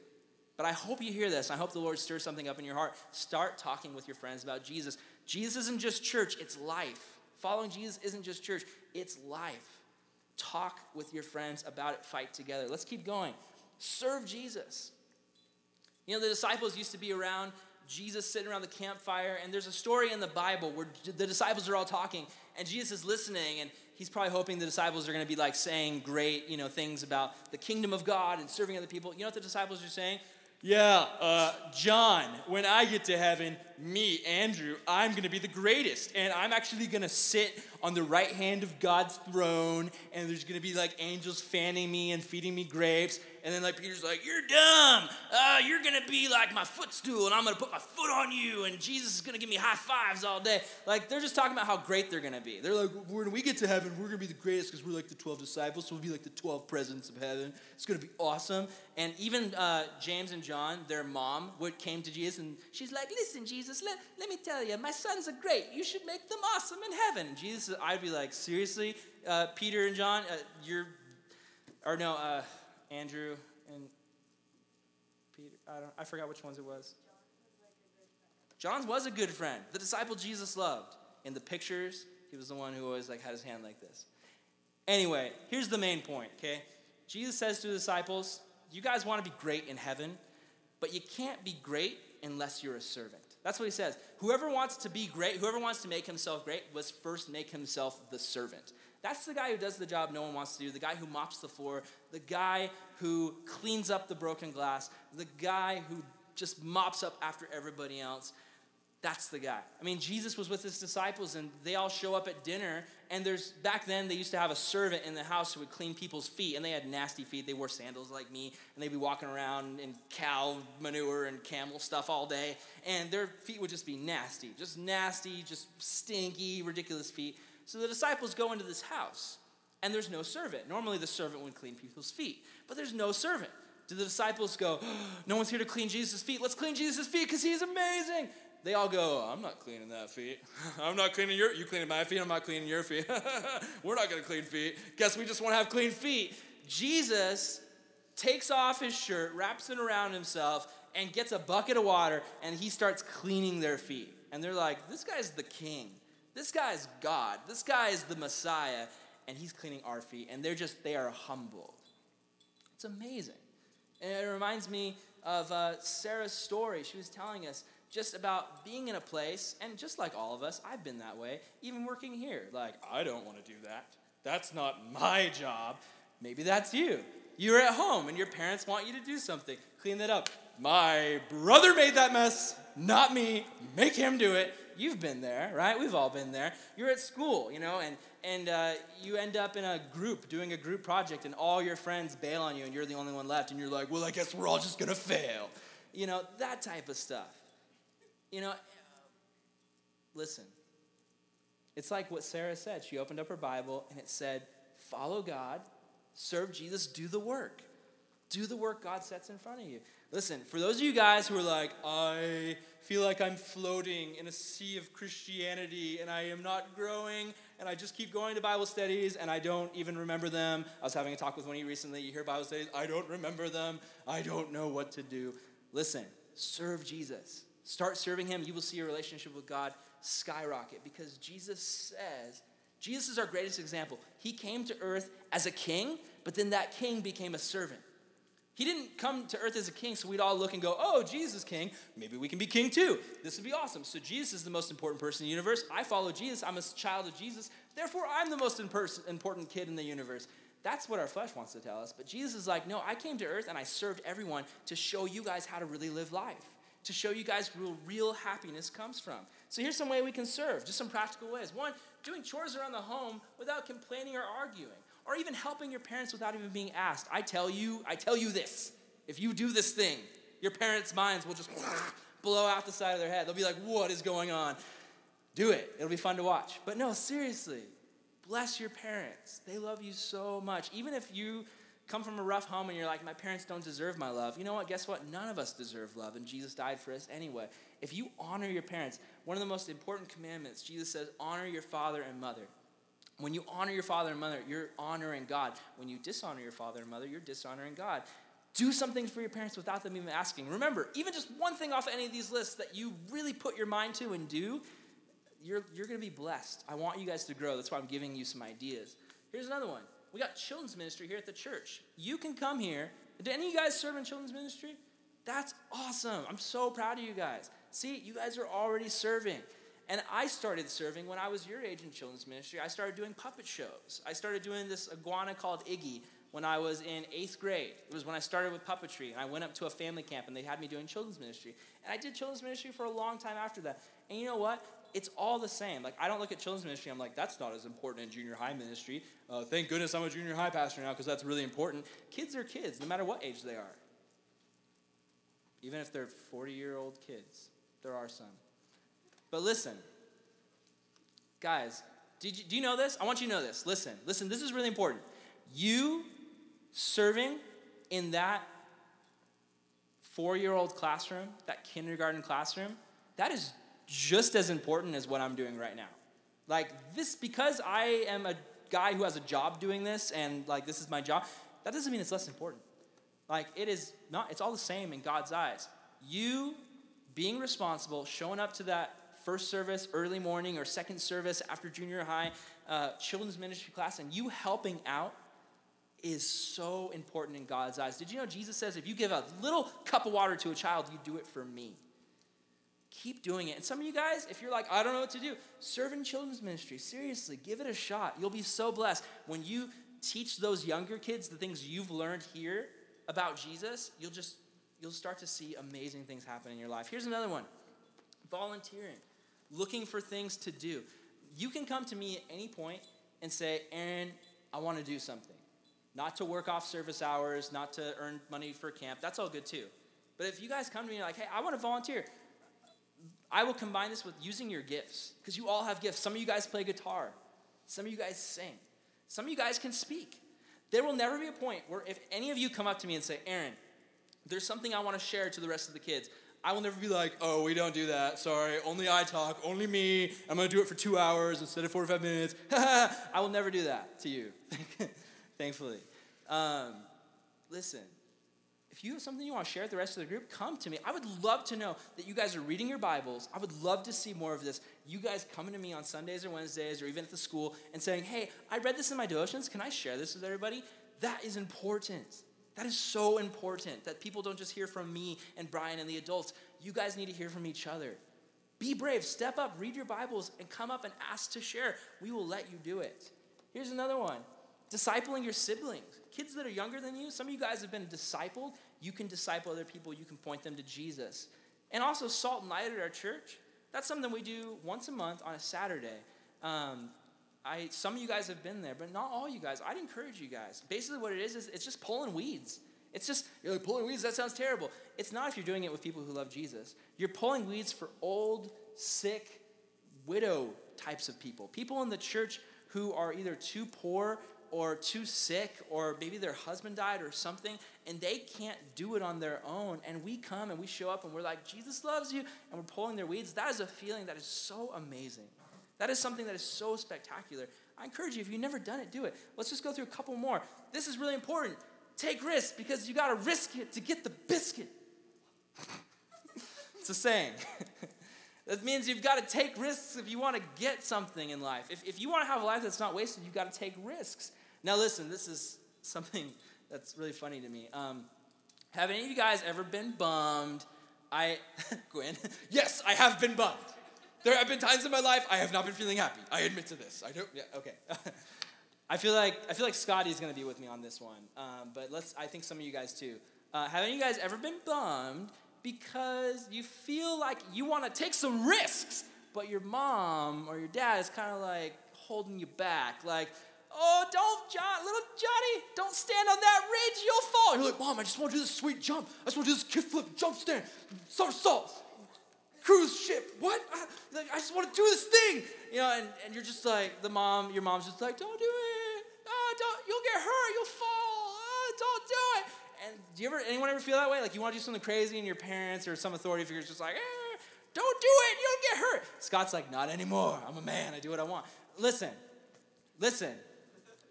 but I hope you hear this. I hope the Lord stirs something up in your heart. Start talking with your friends about Jesus. Jesus isn't just church, it's life. Following Jesus isn't just church, it's life. Talk with your friends about it, fight together. Let's keep going. Serve Jesus. You know, the disciples used to be around Jesus sitting around the campfire, and there's a story in the Bible where the disciples are all talking, and Jesus is listening, and he's probably hoping the disciples are going to be like saying great, you know, things about the kingdom of God and serving other people. You know what the disciples are saying? Yeah, uh, John, when I get to heaven, me, Andrew, I'm gonna be the greatest. And I'm actually gonna sit on the right hand of God's throne. And there's gonna be like angels fanning me and feeding me grapes. And then like Peter's like, You're dumb. Uh, you're gonna be like my footstool, and I'm gonna put my foot on you, and Jesus is gonna give me high fives all day. Like they're just talking about how great they're gonna be. They're like, when we get to heaven, we're gonna be the greatest because we're like the 12 disciples, so we'll be like the 12 presidents of heaven. It's gonna be awesome. And even uh, James and John, their mom, would came to Jesus, and she's like, Listen, Jesus, let, let me tell you, my sons are great. You should make them awesome in heaven. Jesus, I'd be like, Seriously, uh, Peter and John, uh, you're, or no, uh, Andrew and Peter. I don't. I forgot which ones it was. John was a good friend. The disciple Jesus loved. In the pictures, he was the one who always like had his hand like this. Anyway, here's the main point. Okay, Jesus says to the disciples, "You guys want to be great in heaven, but you can't be great unless you're a servant." That's what he says. Whoever wants to be great, whoever wants to make himself great, must first make himself the servant. That's the guy who does the job no one wants to do, the guy who mops the floor, the guy who cleans up the broken glass, the guy who just mops up after everybody else. That's the guy. I mean, Jesus was with his disciples and they all show up at dinner. And there's back then they used to have a servant in the house who would clean people's feet, and they had nasty feet. They wore sandals like me, and they'd be walking around in cow manure and camel stuff all day, and their feet would just be nasty, just nasty, just stinky, ridiculous feet. So the disciples go into this house, and there's no servant. Normally the servant would clean people's feet, but there's no servant. Do the disciples go, No one's here to clean Jesus' feet? Let's clean Jesus' feet because he's amazing. They all go, I'm not cleaning that feet. I'm not cleaning your, you cleaning my feet, I'm not cleaning your feet. We're not gonna clean feet. Guess we just wanna have clean feet. Jesus takes off his shirt, wraps it around himself, and gets a bucket of water, and he starts cleaning their feet. And they're like, This guy's the king. This guy's God. This guy is the Messiah, and he's cleaning our feet. And they're just, they are humbled. It's amazing. And it reminds me of uh, Sarah's story. She was telling us just about being in a place, and just like all of us, I've been that way, even working here. Like, I don't want to do that. That's not my job. Maybe that's you. You're at home and your parents want you to do something. Clean that up. My brother made that mess, not me. Make him do it. You've been there, right? We've all been there. You're at school, you know, and and uh, you end up in a group doing a group project, and all your friends bail on you, and you're the only one left, and you're like, well, I guess we're all just gonna fail. You know, that type of stuff. You know, listen, it's like what Sarah said. She opened up her Bible and it said, follow God, serve Jesus, do the work. Do the work God sets in front of you. Listen, for those of you guys who are like, I feel like I'm floating in a sea of Christianity and I am not growing and I just keep going to Bible studies and I don't even remember them. I was having a talk with one of you recently. You hear Bible studies, I don't remember them. I don't know what to do. Listen, serve Jesus. Start serving Him. You will see your relationship with God skyrocket because Jesus says, Jesus is our greatest example. He came to earth as a king, but then that king became a servant. He didn't come to earth as a king so we'd all look and go, oh, Jesus is king. Maybe we can be king too. This would be awesome. So Jesus is the most important person in the universe. I follow Jesus. I'm a child of Jesus. Therefore, I'm the most important kid in the universe. That's what our flesh wants to tell us. But Jesus is like, no, I came to earth and I served everyone to show you guys how to really live life, to show you guys where real happiness comes from. So here's some way we can serve, just some practical ways. One, doing chores around the home without complaining or arguing or even helping your parents without even being asked. I tell you, I tell you this. If you do this thing, your parents' minds will just blow out the side of their head. They'll be like, what is going on? Do it. It'll be fun to watch. But no, seriously, bless your parents. They love you so much. Even if you come from a rough home and you're like, my parents don't deserve my love, you know what? Guess what? None of us deserve love, and Jesus died for us anyway. If you honor your parents, one of the most important commandments, Jesus says, honor your father and mother. When you honor your father and mother, you're honoring God. When you dishonor your father and mother, you're dishonoring God. Do something for your parents without them even asking. Remember, even just one thing off any of these lists that you really put your mind to and do, you're, you're going to be blessed. I want you guys to grow. That's why I'm giving you some ideas. Here's another one. We got children's ministry here at the church. You can come here. Do any of you guys serve in children's ministry? That's awesome. I'm so proud of you guys. See, you guys are already serving. And I started serving when I was your age in children's ministry. I started doing puppet shows. I started doing this iguana called Iggy when I was in eighth grade. It was when I started with puppetry, and I went up to a family camp, and they had me doing children's ministry. And I did children's ministry for a long time after that. And you know what? It's all the same. Like I don't look at children's ministry. I'm like, that's not as important in junior high ministry. Uh, thank goodness I'm a junior high pastor now because that's really important. Kids are kids, no matter what age they are. Even if they're 40 year old kids, there are some. But listen, guys, did you, do you know this? I want you to know this. Listen, listen, this is really important. You serving in that four year old classroom, that kindergarten classroom, that is just as important as what I'm doing right now. Like, this, because I am a guy who has a job doing this and like this is my job, that doesn't mean it's less important. Like, it is not, it's all the same in God's eyes. You being responsible, showing up to that first service, early morning, or second service after junior high, uh, children's ministry class, and you helping out is so important in God's eyes. Did you know Jesus says if you give a little cup of water to a child, you do it for me? Keep doing it. And some of you guys, if you're like, I don't know what to do, serve in children's ministry. Seriously, give it a shot. You'll be so blessed. When you teach those younger kids the things you've learned here about Jesus, you'll just you'll start to see amazing things happen in your life. Here's another one. Volunteering. Looking for things to do. You can come to me at any point and say, Aaron, I want to do something. Not to work off service hours, not to earn money for camp. That's all good too. But if you guys come to me and like, hey, I want to volunteer, I will combine this with using your gifts because you all have gifts. Some of you guys play guitar, some of you guys sing, some of you guys can speak. There will never be a point where if any of you come up to me and say, Aaron, there's something I want to share to the rest of the kids. I will never be like, oh, we don't do that. Sorry, only I talk, only me. I'm to do it for two hours instead of 45 minutes. I will never do that to you, thankfully. Um, listen, if you have something you want to share with the rest of the group, come to me. I would love to know that you guys are reading your Bibles. I would love to see more of this. You guys coming to me on Sundays or Wednesdays or even at the school and saying, hey, I read this in my devotions. Can I share this with everybody? That is important. That is so important that people don't just hear from me and Brian and the adults. You guys need to hear from each other. Be brave, step up, read your Bibles, and come up and ask to share. We will let you do it. Here's another one discipling your siblings. Kids that are younger than you, some of you guys have been discipled. You can disciple other people, you can point them to Jesus. And also, salt and light at our church. That's something we do once a month on a Saturday. Um, I, some of you guys have been there, but not all you guys. I'd encourage you guys. Basically, what it is is it's just pulling weeds. It's just you're like pulling weeds. That sounds terrible. It's not if you're doing it with people who love Jesus. You're pulling weeds for old, sick, widow types of people. People in the church who are either too poor or too sick, or maybe their husband died or something, and they can't do it on their own. And we come and we show up and we're like, Jesus loves you, and we're pulling their weeds. That is a feeling that is so amazing. That is something that is so spectacular. I encourage you, if you've never done it, do it. Let's just go through a couple more. This is really important. Take risks because you got to risk it to get the biscuit. it's a saying. that means you've got to take risks if you want to get something in life. If, if you want to have a life that's not wasted, you've got to take risks. Now, listen, this is something that's really funny to me. Um, have any of you guys ever been bummed? I, Gwen, yes, I have been bummed. There have been times in my life I have not been feeling happy. I admit to this. I don't. Yeah. Okay. I feel like I feel like Scotty's gonna be with me on this one. Um, but let's. I think some of you guys too. Uh, have any of you guys ever been bummed because you feel like you want to take some risks, but your mom or your dad is kind of like holding you back, like. Oh, don't, John, little Johnny, don't stand on that ridge, you'll fall. You're like, Mom, I just want to do this sweet jump. I just want to do this kickflip, jump stand, somersault cruise ship. What? I, like, I just want to do this thing. You know, and, and you're just like, the mom, your mom's just like, don't do it. Oh, don't, you'll get hurt. You'll fall. Oh, don't do it. And do you ever, anyone ever feel that way? Like you want to do something crazy and your parents or some authority figure's just like, eh, don't do it. You'll get hurt. Scott's like, not anymore. I'm a man. I do what I want. Listen, listen.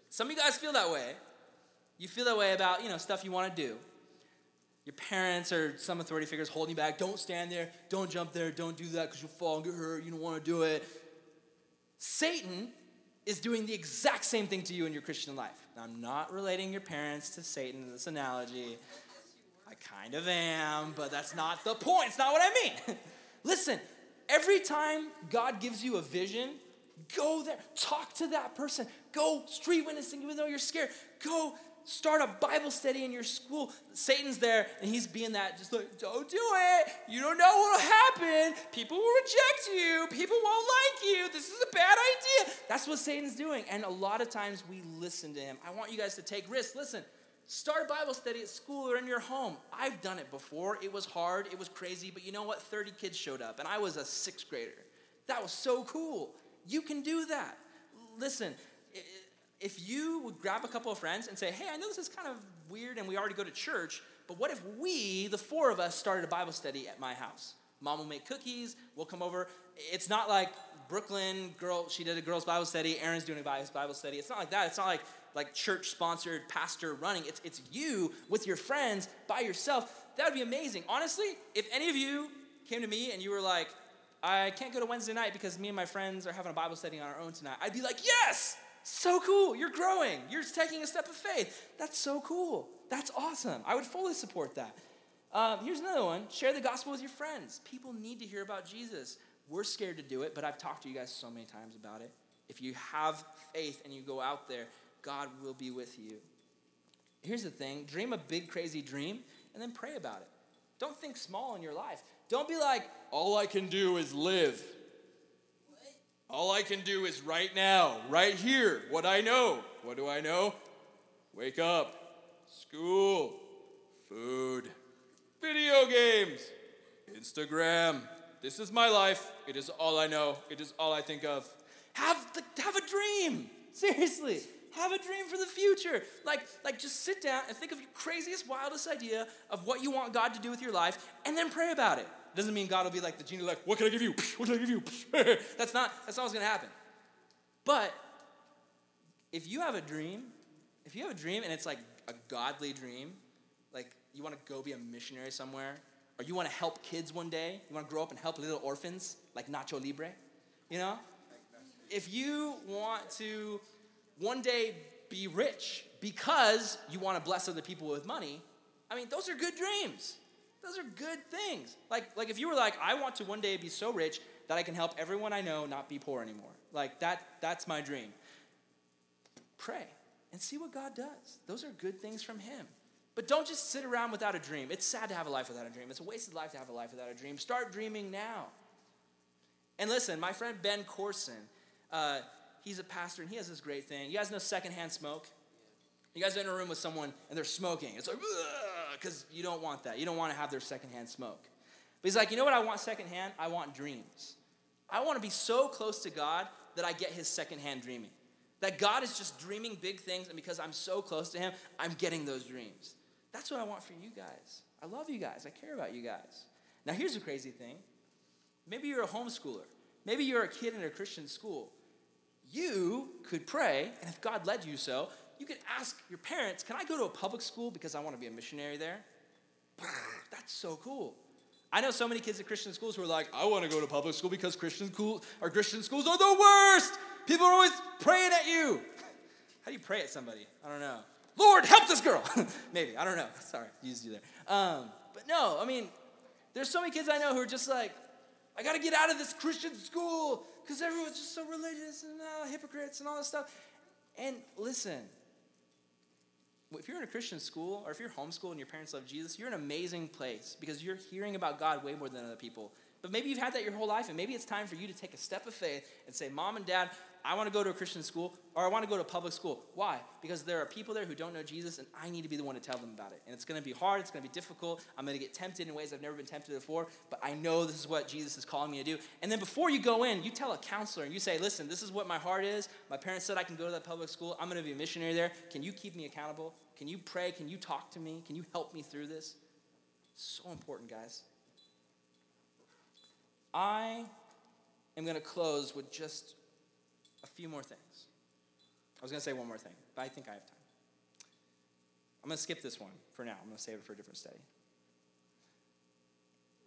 Some of you guys feel that way. You feel that way about, you know, stuff you want to do. Your parents or some authority figures holding you back. Don't stand there. Don't jump there. Don't do that because you'll fall and get hurt. You don't want to do it. Satan is doing the exact same thing to you in your Christian life. Now, I'm not relating your parents to Satan in this analogy. I kind of am, but that's not the point. It's not what I mean. Listen, Every time God gives you a vision, go there. Talk to that person. Go street witnessing even though you're scared. Go start a Bible study in your school. Satan's there and he's being that, just like, don't do it. You don't know what'll happen. People will reject you. People won't like you. This is a bad idea. That's what Satan's doing. And a lot of times we listen to him. I want you guys to take risks. Listen, start a Bible study at school or in your home. I've done it before. It was hard, it was crazy, but you know what? 30 kids showed up and I was a sixth grader. That was so cool. You can do that. Listen, if you would grab a couple of friends and say, hey, I know this is kind of weird and we already go to church, but what if we, the four of us, started a Bible study at my house? Mom will make cookies, we'll come over. It's not like Brooklyn girl, she did a girls' Bible study, Aaron's doing a Bible study. It's not like that. It's not like like church sponsored pastor running. It's it's you with your friends by yourself. That would be amazing. Honestly, if any of you came to me and you were like, I can't go to Wednesday night because me and my friends are having a Bible study on our own tonight. I'd be like, yes, so cool. You're growing. You're taking a step of faith. That's so cool. That's awesome. I would fully support that. Um, here's another one share the gospel with your friends. People need to hear about Jesus. We're scared to do it, but I've talked to you guys so many times about it. If you have faith and you go out there, God will be with you. Here's the thing dream a big, crazy dream and then pray about it. Don't think small in your life. Don't be like, all I can do is live. All I can do is right now, right here, what I know. What do I know? Wake up, school, food, video games, Instagram. This is my life. It is all I know. It is all I think of. Have the, have a dream. Seriously. Have a dream for the future. Like, like just sit down and think of your craziest, wildest idea of what you want God to do with your life, and then pray about it. Doesn't mean God will be like the genie, like, what can I give you? What can I give you? that's not that's not what's gonna happen. But if you have a dream, if you have a dream and it's like a godly dream, like you want to go be a missionary somewhere, or you want to help kids one day, you want to grow up and help little orphans like Nacho Libre, you know? If you want to one day be rich because you want to bless other people with money, I mean, those are good dreams. Those are good things. Like, like if you were like, I want to one day be so rich that I can help everyone I know not be poor anymore. Like that, that's my dream. Pray and see what God does. Those are good things from Him. But don't just sit around without a dream. It's sad to have a life without a dream. It's a wasted life to have a life without a dream. Start dreaming now. And listen, my friend Ben Courson, uh, he's a pastor and he has this great thing. You guys know secondhand smoke? You guys are in a room with someone and they're smoking. It's like, because you don't want that. You don't want to have their secondhand smoke. But he's like, you know what I want secondhand? I want dreams. I want to be so close to God that I get his secondhand dreaming. That God is just dreaming big things, and because I'm so close to him, I'm getting those dreams. That's what I want for you guys. I love you guys. I care about you guys. Now, here's the crazy thing maybe you're a homeschooler, maybe you're a kid in a Christian school. You could pray, and if God led you so, you could ask your parents, Can I go to a public school because I want to be a missionary there? That's so cool. I know so many kids at Christian schools who are like, I want to go to public school because Christian school or Christian schools are the worst. People are always praying at you. How do you pray at somebody? I don't know. Lord, help this girl. Maybe I don't know. Sorry, used you there. Um, but no, I mean, there's so many kids I know who are just like, I got to get out of this Christian school because everyone's just so religious and uh, hypocrites and all this stuff. And listen, if you're in a Christian school or if you're homeschooled and your parents love Jesus, you're in an amazing place because you're hearing about God way more than other people. But maybe you've had that your whole life, and maybe it's time for you to take a step of faith and say, Mom and Dad, I want to go to a Christian school or I want to go to public school. Why? Because there are people there who don't know Jesus, and I need to be the one to tell them about it. And it's going to be hard, it's going to be difficult. I'm going to get tempted in ways I've never been tempted before, but I know this is what Jesus is calling me to do. And then before you go in, you tell a counselor and you say, Listen, this is what my heart is. My parents said I can go to that public school. I'm going to be a missionary there. Can you keep me accountable? Can you pray? Can you talk to me? Can you help me through this? So important, guys. I am going to close with just a few more things. I was going to say one more thing, but I think I have time. I'm going to skip this one for now. I'm going to save it for a different study.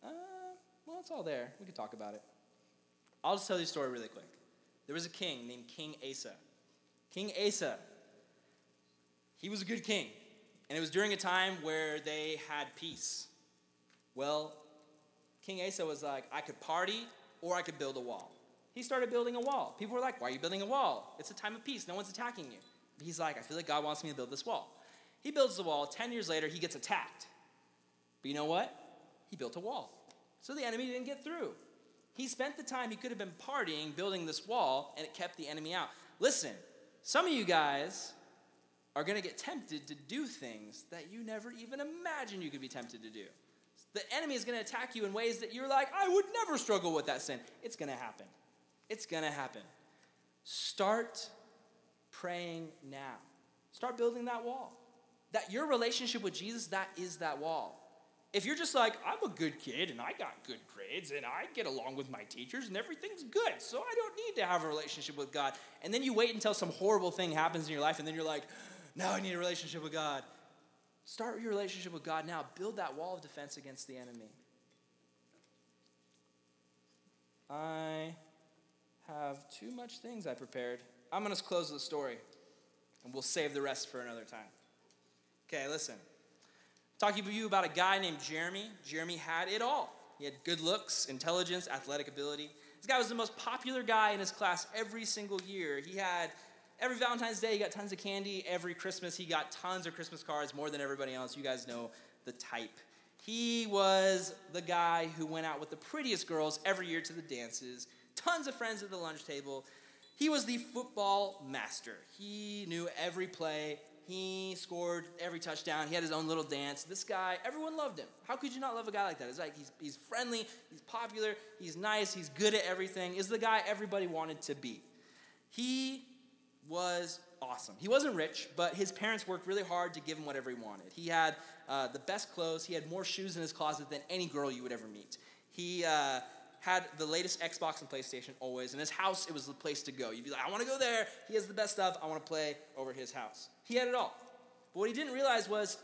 Uh, well, it's all there. We could talk about it. I'll just tell you a story really quick. There was a king named King Asa. King Asa, he was a good king. And it was during a time where they had peace. Well, King Asa was like, I could party or I could build a wall. He started building a wall. People were like, Why are you building a wall? It's a time of peace. No one's attacking you. He's like, I feel like God wants me to build this wall. He builds the wall. 10 years later, he gets attacked. But you know what? He built a wall. So the enemy didn't get through. He spent the time he could have been partying building this wall, and it kept the enemy out. Listen, some of you guys are going to get tempted to do things that you never even imagined you could be tempted to do. The enemy is going to attack you in ways that you're like, I would never struggle with that sin. It's going to happen. It's going to happen. Start praying now. Start building that wall. That your relationship with Jesus, that is that wall. If you're just like, I'm a good kid and I got good grades and I get along with my teachers and everything's good, so I don't need to have a relationship with God. And then you wait until some horrible thing happens in your life and then you're like, now I need a relationship with God. Start your relationship with God now. Build that wall of defense against the enemy. I have too much things I prepared. I'm going to close the story and we'll save the rest for another time. Okay, listen. Talking to you about a guy named Jeremy. Jeremy had it all. He had good looks, intelligence, athletic ability. This guy was the most popular guy in his class every single year. He had every Valentine's Day, he got tons of candy. Every Christmas, he got tons of Christmas cards, more than everybody else. You guys know the type. He was the guy who went out with the prettiest girls every year to the dances, tons of friends at the lunch table. He was the football master. He knew every play, he scored every touchdown. He had his own little dance. This guy, everyone loved him. How could you not love a guy like that? It's like he's, he's friendly, he's popular, he's nice, he's good at everything. Is the guy everybody wanted to be. He was awesome. He wasn't rich, but his parents worked really hard to give him whatever he wanted. He had uh, the best clothes. He had more shoes in his closet than any girl you would ever meet. He uh, had the latest Xbox and PlayStation always. In his house, it was the place to go. You'd be like, I want to go there. He has the best stuff. I want to play over his house. He had it all. But what he didn't realize was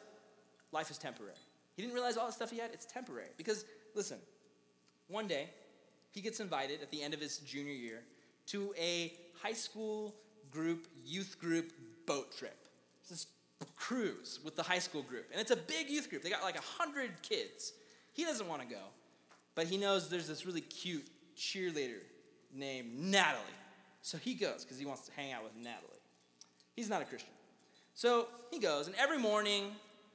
life is temporary. He didn't realize all the stuff he had, it's temporary. Because, listen, one day, he gets invited at the end of his junior year to a high school group, youth group boat trip. It's this cruise with the high school group. And it's a big youth group. They got like 100 kids. He doesn't want to go, but he knows there's this really cute cheerleader named Natalie. So he goes because he wants to hang out with Natalie. He's not a Christian. So he goes, and every morning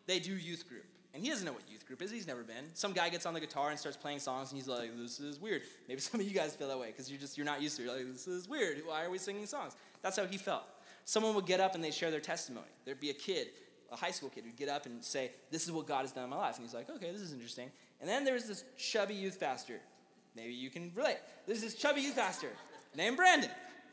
they do youth group. And he doesn't know what youth group is. He's never been. Some guy gets on the guitar and starts playing songs, and he's like, "This is weird." Maybe some of you guys feel that way because you're just you're not used to it. You're like, "This is weird. Why are we singing songs?" That's how he felt. Someone would get up and they'd share their testimony. There'd be a kid, a high school kid, who'd get up and say, "This is what God has done in my life," and he's like, "Okay, this is interesting." And then there's this chubby youth pastor. Maybe you can relate. There's this chubby youth pastor named Brandon,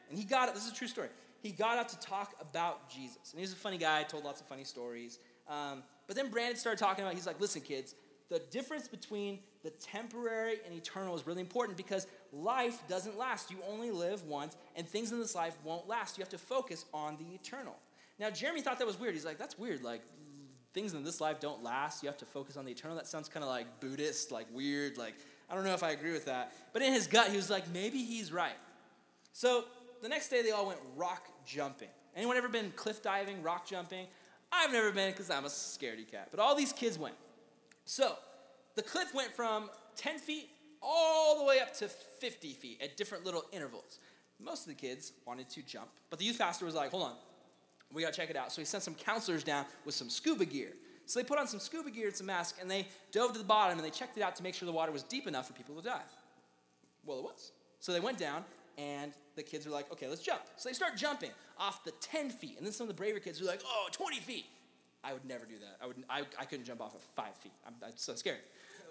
and he got it. This is a true story he got up to talk about Jesus. And he was a funny guy, told lots of funny stories. Um, but then Brandon started talking about, he's like, listen, kids, the difference between the temporary and eternal is really important because life doesn't last. You only live once, and things in this life won't last. You have to focus on the eternal. Now, Jeremy thought that was weird. He's like, that's weird. Like, things in this life don't last. You have to focus on the eternal. That sounds kind of like Buddhist, like weird. Like, I don't know if I agree with that. But in his gut, he was like, maybe he's right. So the next day, they all went rock jumping. Anyone ever been cliff diving, rock jumping? I've never been because I'm a scaredy cat. But all these kids went. So the cliff went from 10 feet all the way up to 50 feet at different little intervals. Most of the kids wanted to jump, but the youth pastor was like, hold on, we gotta check it out. So he sent some counselors down with some scuba gear. So they put on some scuba gear and some mask, and they dove to the bottom and they checked it out to make sure the water was deep enough for people to dive. Well, it was. So they went down, and the kids were like, okay, let's jump. So they start jumping off the 10 feet. And then some of the braver kids were like, oh, 20 feet. I would never do that. I, would, I, I couldn't jump off of five feet. I'm, I'm so scared.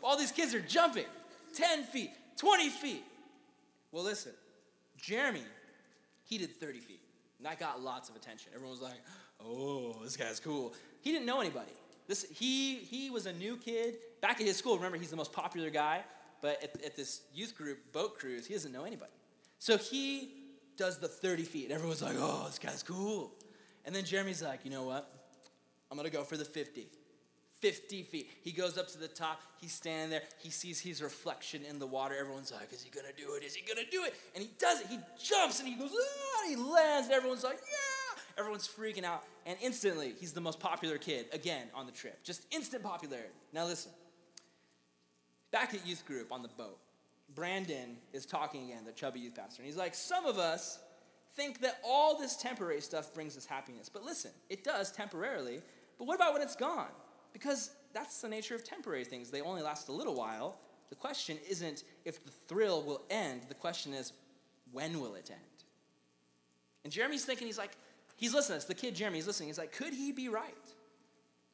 All these kids are jumping 10 feet, 20 feet. Well, listen, Jeremy, he did 30 feet. And that got lots of attention. Everyone was like, oh, this guy's cool. He didn't know anybody. This, he, he was a new kid. Back at his school, remember, he's the most popular guy. But at, at this youth group boat cruise, he doesn't know anybody. So he does the 30 feet. And everyone's like, oh, this guy's cool. And then Jeremy's like, you know what? I'm going to go for the 50. 50 feet. He goes up to the top. He's standing there. He sees his reflection in the water. Everyone's like, is he going to do it? Is he going to do it? And he does it. He jumps and he goes, ah, and he lands. And everyone's like, yeah. Everyone's freaking out. And instantly, he's the most popular kid again on the trip. Just instant popularity. Now, listen. Back at youth group on the boat, Brandon is talking again, the chubby youth pastor, and he's like, Some of us think that all this temporary stuff brings us happiness. But listen, it does temporarily. But what about when it's gone? Because that's the nature of temporary things. They only last a little while. The question isn't if the thrill will end, the question is, when will it end? And Jeremy's thinking, he's like, he's listening. It's the kid Jeremy. He's listening. He's like, could he be right?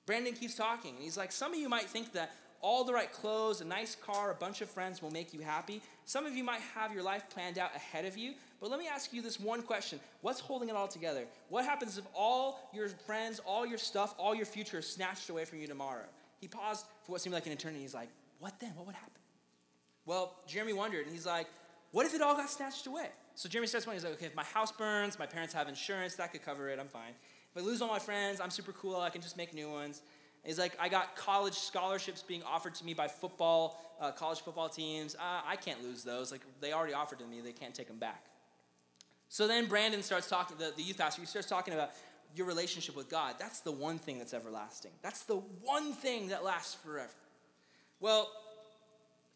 Brandon keeps talking, and he's like, some of you might think that all the right clothes, a nice car, a bunch of friends will make you happy. Some of you might have your life planned out ahead of you. But let me ask you this one question What's holding it all together? What happens if all your friends, all your stuff, all your future is snatched away from you tomorrow? He paused for what seemed like an eternity. He's like, What then? What would happen? Well, Jeremy wondered, and he's like, What if it all got snatched away? So Jeremy starts wondering, he's like, Okay, if my house burns, my parents have insurance, that could cover it, I'm fine. If I lose all my friends, I'm super cool, I can just make new ones. He's like, I got college scholarships being offered to me by football, uh, college football teams. Uh, I can't lose those. Like, they already offered to me, they can't take them back. So then Brandon starts talking, the, the youth pastor, he starts talking about your relationship with God. That's the one thing that's everlasting. That's the one thing that lasts forever. Well,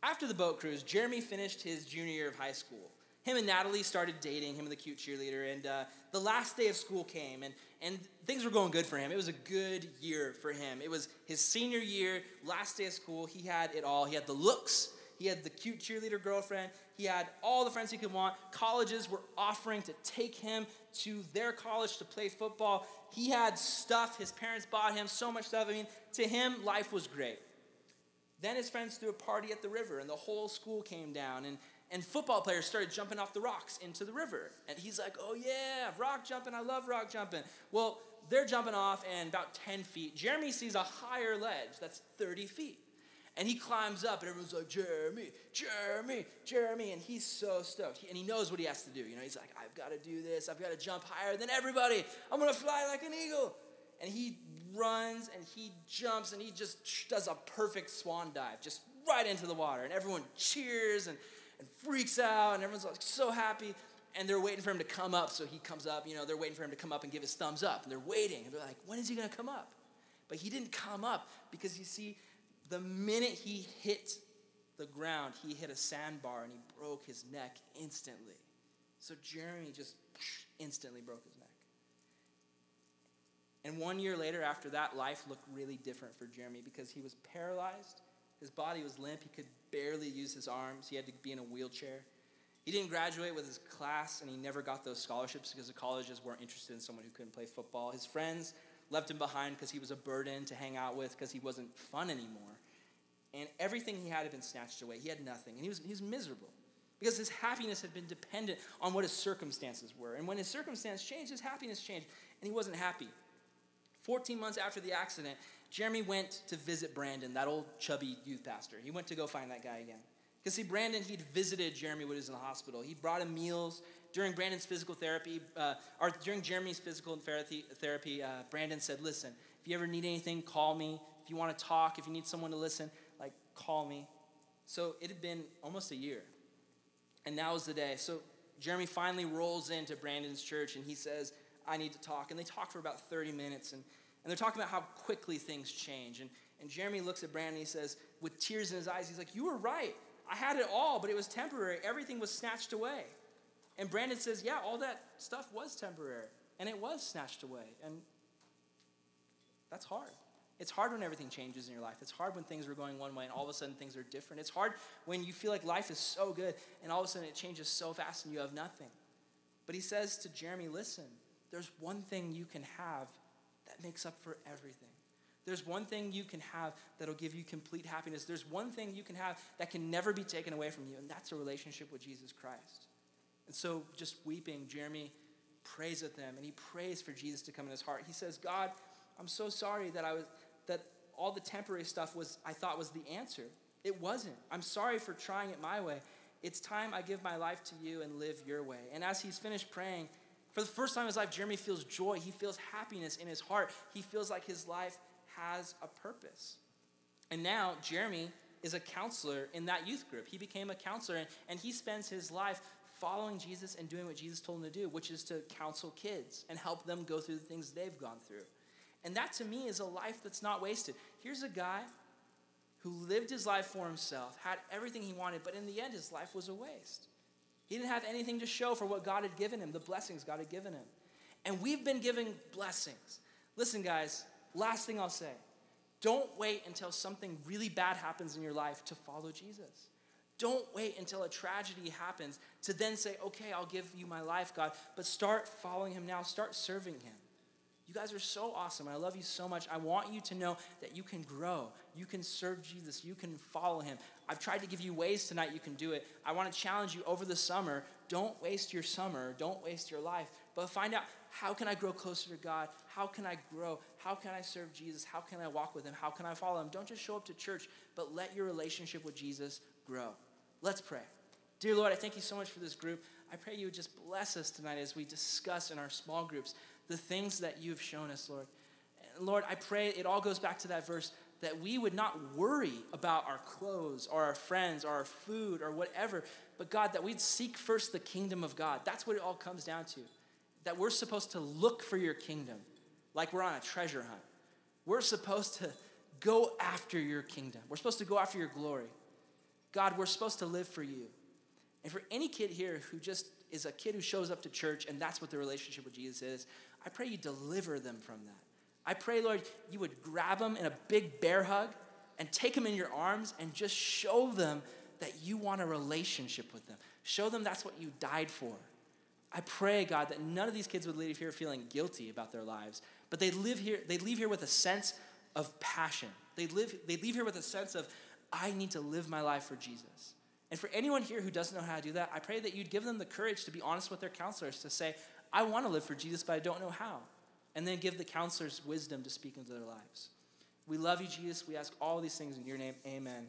after the boat cruise, Jeremy finished his junior year of high school. Him and Natalie started dating, him and the cute cheerleader, and uh, the last day of school came, and, and things were going good for him. It was a good year for him. It was his senior year, last day of school. He had it all. He had the looks, he had the cute cheerleader girlfriend, he had all the friends he could want. Colleges were offering to take him to their college to play football. He had stuff, his parents bought him so much stuff. I mean, to him, life was great. Then his friends threw a party at the river, and the whole school came down. And, and football players started jumping off the rocks into the river. And he's like, oh, yeah, rock jumping. I love rock jumping. Well, they're jumping off, and about 10 feet, Jeremy sees a higher ledge that's 30 feet. And he climbs up, and everyone's like, Jeremy, Jeremy, Jeremy. And he's so stoked. He, and he knows what he has to do. You know, he's like, I've got to do this. I've got to jump higher than everybody. I'm going to fly like an eagle. And he runs and he jumps and he just does a perfect swan dive, just right into the water. And everyone cheers and, and freaks out, and everyone's like so happy. And they're waiting for him to come up, so he comes up. You know, they're waiting for him to come up and give his thumbs up. And they're waiting. And they're like, when is he going to come up? But he didn't come up because you see, the minute he hit the ground, he hit a sandbar and he broke his neck instantly. So Jeremy just instantly broke his neck. And one year later, after that, life looked really different for Jeremy because he was paralyzed. His body was limp. He could barely use his arms. He had to be in a wheelchair. He didn't graduate with his class, and he never got those scholarships because the colleges weren't interested in someone who couldn't play football. His friends left him behind because he was a burden to hang out with because he wasn't fun anymore. And everything he had had been snatched away. He had nothing, and he was, he was miserable because his happiness had been dependent on what his circumstances were. And when his circumstance changed, his happiness changed, and he wasn't happy. 14 months after the accident, Jeremy went to visit Brandon, that old chubby youth pastor. He went to go find that guy again. Because, see, Brandon, he'd visited Jeremy when he was in the hospital. He brought him meals. During Brandon's physical therapy, uh, or during Jeremy's physical therapy, therapy uh, Brandon said, Listen, if you ever need anything, call me. If you want to talk, if you need someone to listen, like, call me. So it had been almost a year. And now is the day. So Jeremy finally rolls into Brandon's church and he says, I need to talk. And they talk for about 30 minutes. And, and they're talking about how quickly things change. And, and Jeremy looks at Brandon and he says, with tears in his eyes, he's like, You were right. I had it all, but it was temporary. Everything was snatched away. And Brandon says, Yeah, all that stuff was temporary. And it was snatched away. And that's hard. It's hard when everything changes in your life. It's hard when things are going one way and all of a sudden things are different. It's hard when you feel like life is so good and all of a sudden it changes so fast and you have nothing. But he says to Jeremy, Listen, there's one thing you can have that makes up for everything. There's one thing you can have that'll give you complete happiness. There's one thing you can have that can never be taken away from you, and that's a relationship with Jesus Christ. And so, just weeping, Jeremy prays with them, and he prays for Jesus to come in his heart. He says, God, I'm so sorry that I was that all the temporary stuff was I thought was the answer. It wasn't. I'm sorry for trying it my way. It's time I give my life to you and live your way. And as he's finished praying, for the first time in his life, Jeremy feels joy. He feels happiness in his heart. He feels like his life has a purpose. And now, Jeremy is a counselor in that youth group. He became a counselor, and, and he spends his life following Jesus and doing what Jesus told him to do, which is to counsel kids and help them go through the things they've gone through. And that to me is a life that's not wasted. Here's a guy who lived his life for himself, had everything he wanted, but in the end, his life was a waste. He didn't have anything to show for what God had given him, the blessings God had given him. And we've been given blessings. Listen, guys, last thing I'll say don't wait until something really bad happens in your life to follow Jesus. Don't wait until a tragedy happens to then say, okay, I'll give you my life, God. But start following him now, start serving him. You guys are so awesome. I love you so much. I want you to know that you can grow. You can serve Jesus. You can follow him. I've tried to give you ways tonight you can do it. I want to challenge you over the summer. Don't waste your summer. Don't waste your life. But find out how can I grow closer to God? How can I grow? How can I serve Jesus? How can I walk with him? How can I follow him? Don't just show up to church, but let your relationship with Jesus grow. Let's pray. Dear Lord, I thank you so much for this group. I pray you would just bless us tonight as we discuss in our small groups the things that you've shown us, Lord. Lord, I pray it all goes back to that verse that we would not worry about our clothes or our friends or our food or whatever, but God, that we'd seek first the kingdom of God. That's what it all comes down to. That we're supposed to look for your kingdom like we're on a treasure hunt. We're supposed to go after your kingdom, we're supposed to go after your glory. God, we're supposed to live for you. And for any kid here who just is a kid who shows up to church and that's what the relationship with Jesus is, I pray you deliver them from that. I pray, Lord, you would grab them in a big bear hug and take them in your arms and just show them that you want a relationship with them. Show them that's what you died for. I pray, God, that none of these kids would leave here feeling guilty about their lives, but they live here, they leave here with a sense of passion. They live, they leave here with a sense of, I need to live my life for Jesus. And for anyone here who doesn't know how to do that, I pray that you'd give them the courage to be honest with their counselors to say, I want to live for Jesus, but I don't know how. And then give the counselors wisdom to speak into their lives. We love you, Jesus. We ask all these things in your name. Amen.